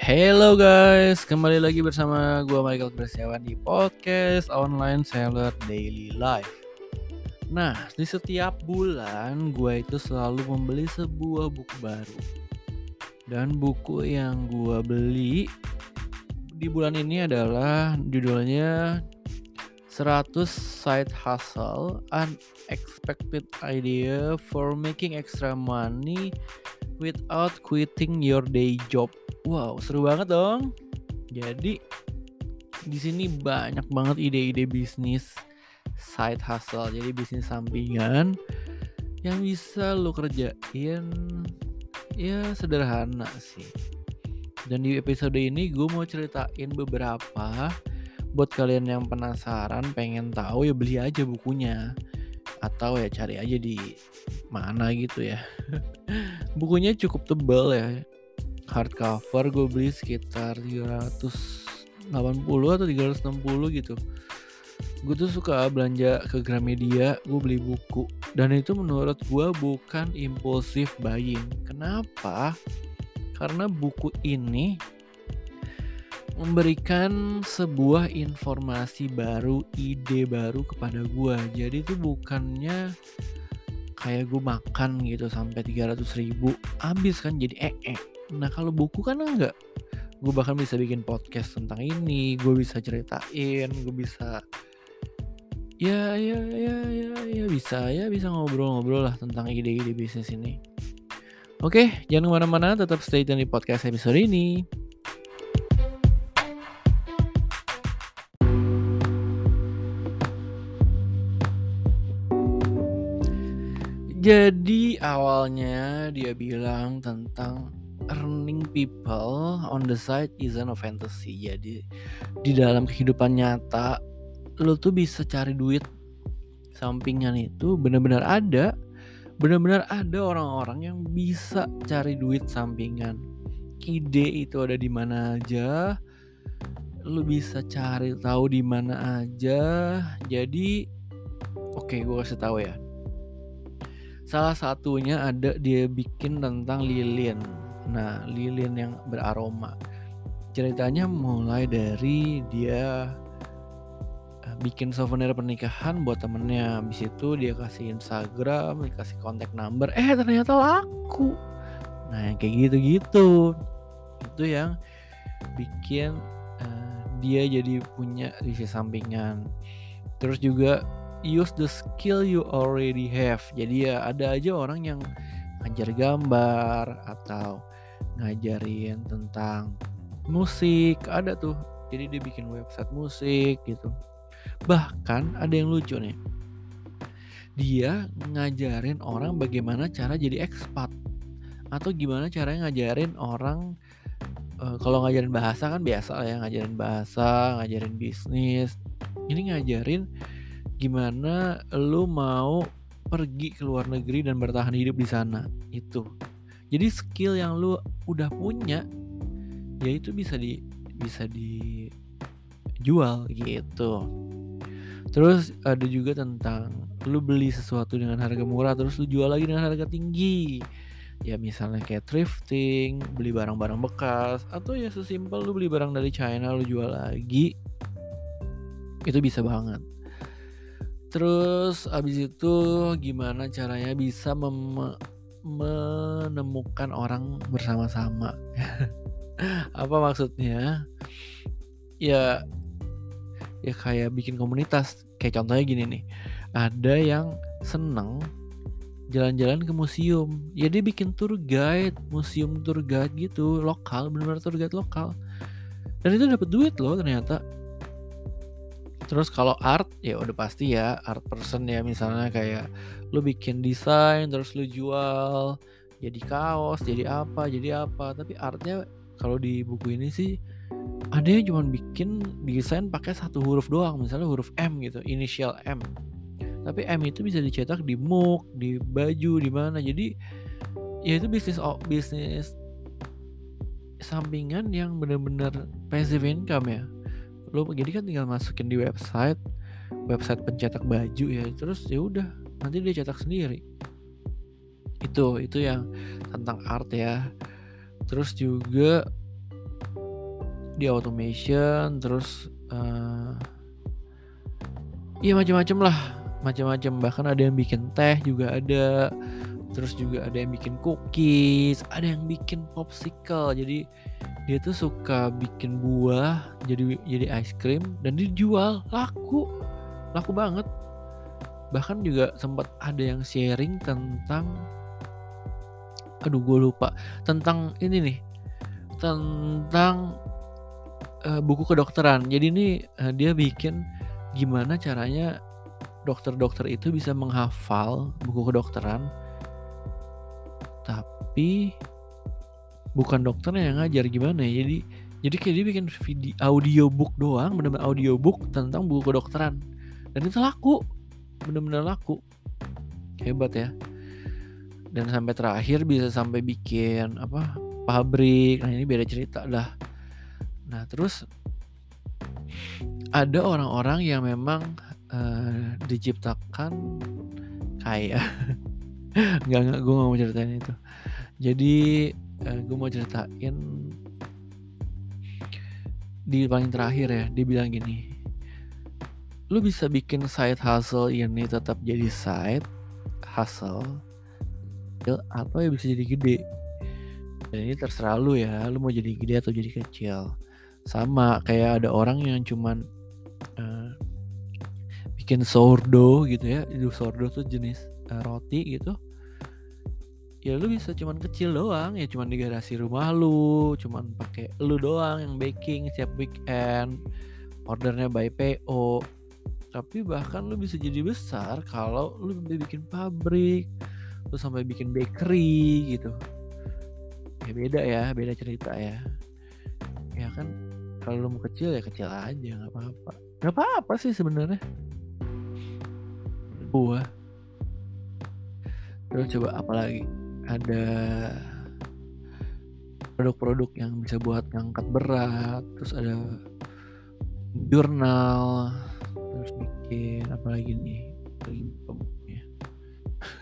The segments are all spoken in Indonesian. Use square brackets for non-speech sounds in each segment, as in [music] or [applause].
Hello guys, kembali lagi bersama gue Michael Presyawan di podcast Online Seller Daily Life. Nah, di setiap bulan gue itu selalu membeli sebuah buku baru. Dan buku yang gue beli di bulan ini adalah judulnya 100 Side Hustle Unexpected Idea for Making Extra Money Without Quitting Your Day Job. Wow, seru banget dong. Jadi di sini banyak banget ide-ide bisnis side hustle. Jadi bisnis sampingan yang bisa lo kerjain ya sederhana sih. Dan di episode ini gue mau ceritain beberapa buat kalian yang penasaran pengen tahu ya beli aja bukunya atau ya cari aja di mana gitu ya. [laughs] bukunya cukup tebal ya hardcover gue beli sekitar 380 atau 360 gitu. Gue tuh suka belanja ke Gramedia gue beli buku. Dan itu menurut gue bukan impulsif buying. Kenapa? Karena buku ini memberikan sebuah informasi baru ide baru kepada gue jadi itu bukannya kayak gue makan gitu sampai 300 ribu. Habis kan jadi eh eh Nah kalau buku kan enggak. Gue bahkan bisa bikin podcast tentang ini gue bisa ceritain gue bisa ya ya ya ya ya bisa ya bisa ngobrol-ngobrol lah tentang ide-ide bisnis ini. Oke jangan ke mana-mana tetap stay tune di podcast episode ini. Jadi awalnya dia bilang tentang earning people on the side isn't a fantasy. Jadi di dalam kehidupan nyata lo tuh bisa cari duit sampingan itu benar-benar ada. Benar-benar ada orang-orang yang bisa cari duit sampingan. Ide itu ada di mana aja. Lo bisa cari tahu di mana aja. Jadi oke okay, gue kasih tahu ya. Salah satunya ada dia bikin tentang lilin Nah, lilin yang beraroma. Ceritanya mulai dari dia eh, bikin souvenir pernikahan buat temennya. Habis itu dia kasih Instagram, dikasih kontak number. Eh ternyata laku. Nah yang kayak gitu-gitu. Itu yang bikin uh, dia jadi punya sisi sampingan. Terus juga use the skill you already have. Jadi ya ada aja orang yang ngajar gambar atau ngajarin tentang musik ada tuh. Jadi dia bikin website musik gitu. Bahkan ada yang lucu nih. Dia ngajarin orang bagaimana cara jadi ekspat atau gimana caranya ngajarin orang uh, kalau ngajarin bahasa kan biasa lah ya ngajarin bahasa ngajarin bisnis. Ini ngajarin gimana lu mau pergi ke luar negeri dan bertahan hidup di sana. Itu jadi skill yang lu udah punya ya itu bisa di bisa dijual gitu. Terus ada juga tentang lu beli sesuatu dengan harga murah terus lu jual lagi dengan harga tinggi. Ya misalnya kayak thrifting beli barang-barang bekas atau ya sesimpel lu beli barang dari China lu jual lagi itu bisa banget. Terus abis itu gimana caranya bisa mem menemukan orang bersama-sama. [laughs] Apa maksudnya? Ya ya kayak bikin komunitas. Kayak contohnya gini nih. Ada yang seneng jalan-jalan ke museum. Ya dia bikin tour guide, museum tour guide gitu, lokal, benar-benar tour guide lokal. Dan itu dapat duit loh ternyata. Terus kalau art ya udah pasti ya art person ya misalnya kayak lu bikin desain terus lu jual jadi kaos, jadi apa, jadi apa. Tapi artnya kalau di buku ini sih ada yang cuma bikin desain pakai satu huruf doang, misalnya huruf M gitu, inisial M. Tapi M itu bisa dicetak di mug, di baju, di mana. Jadi ya itu bisnis oh, bisnis sampingan yang benar-benar passive income ya lo jadi kan tinggal masukin di website website pencetak baju ya terus ya udah nanti dia cetak sendiri. Itu itu yang tentang art ya. Terus juga di automation terus uh, ya macam-macam lah. Macam-macam bahkan ada yang bikin teh juga ada terus juga ada yang bikin cookies ada yang bikin popsicle. Jadi dia tuh suka bikin buah jadi jadi ice cream dan dijual. Laku laku banget. Bahkan juga sempat ada yang sharing tentang aduh gue lupa. Tentang ini nih tentang uh, buku kedokteran. Jadi ini uh, dia bikin gimana caranya dokter-dokter itu bisa menghafal buku kedokteran tapi bukan dokternya yang ngajar gimana ya? Jadi jadi kayak dia bikin video audio book doang bener-bener audio book tentang buku kedokteran. Dan itu laku bener-bener laku. Hebat ya. Dan sampai terakhir bisa sampai bikin apa pabrik. Nah ini beda cerita lah nah terus ada orang-orang yang memang uh, diciptakan kaya [laughs] nggak nggak gue gak mau ceritain itu. Jadi uh, gue mau ceritain di paling terakhir ya dia bilang gini lu bisa bikin side hustle ini tetap jadi side hustle atau ya bisa jadi gede. Dan ini terserah lu ya lu mau jadi gede atau jadi kecil. Sama kayak ada orang yang cuman uh, bikin sourdough gitu ya itu sourdough tuh jenis uh, roti gitu ya lu bisa cuman kecil doang ya cuman di garasi rumah lu cuman pakai lu doang yang baking setiap weekend ordernya by PO tapi bahkan lu bisa jadi besar kalau lu sampai bikin pabrik lu sampai bikin bakery gitu. Ya beda ya beda cerita ya. Ya kan kalau lu mau kecil ya kecil aja nggak apa-apa. Nggak apa-apa sih sebenarnya. Gua terus coba apa lagi? Ada produk-produk yang bisa buat ngangkat berat terus ada jurnal terus bikin apa lagi nih? Ya.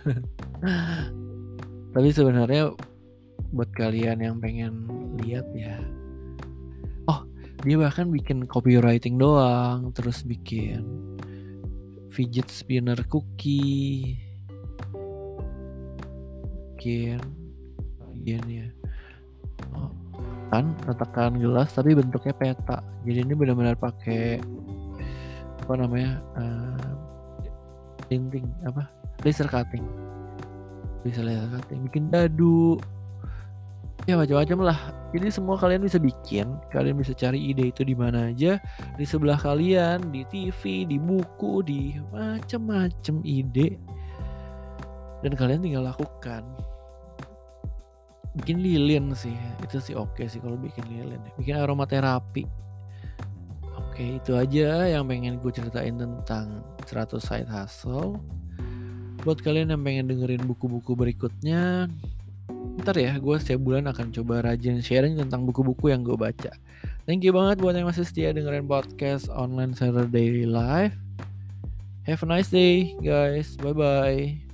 [laughs] tapi sebenarnya buat kalian yang pengen lihat ya oh dia bahkan bikin copywriting doang terus bikin fidget spinner cookie bikin bagian ya. Oh, kan retakan gelas tapi bentuknya peta. Jadi ini benar-benar pakai apa namanya uh, printing apa? Laser cutting. Bisa laser cutting bikin dadu. Ya macam-macam lah. Jadi semua kalian bisa bikin kalian bisa cari ide itu di mana aja. Di sebelah kalian di TV di buku di macam-macam ide dan kalian tinggal lakukan bikin lilin sih itu sih oke okay sih kalau bikin lilin bikin aromaterapi Oke, itu aja yang pengen gue ceritain tentang 100 side hustle. Buat kalian yang pengen dengerin buku-buku berikutnya, ntar ya gue setiap bulan akan coba rajin sharing tentang buku-buku yang gue baca. Thank you banget buat yang masih setia dengerin podcast online Saturday Live. Have a nice day guys. Bye bye.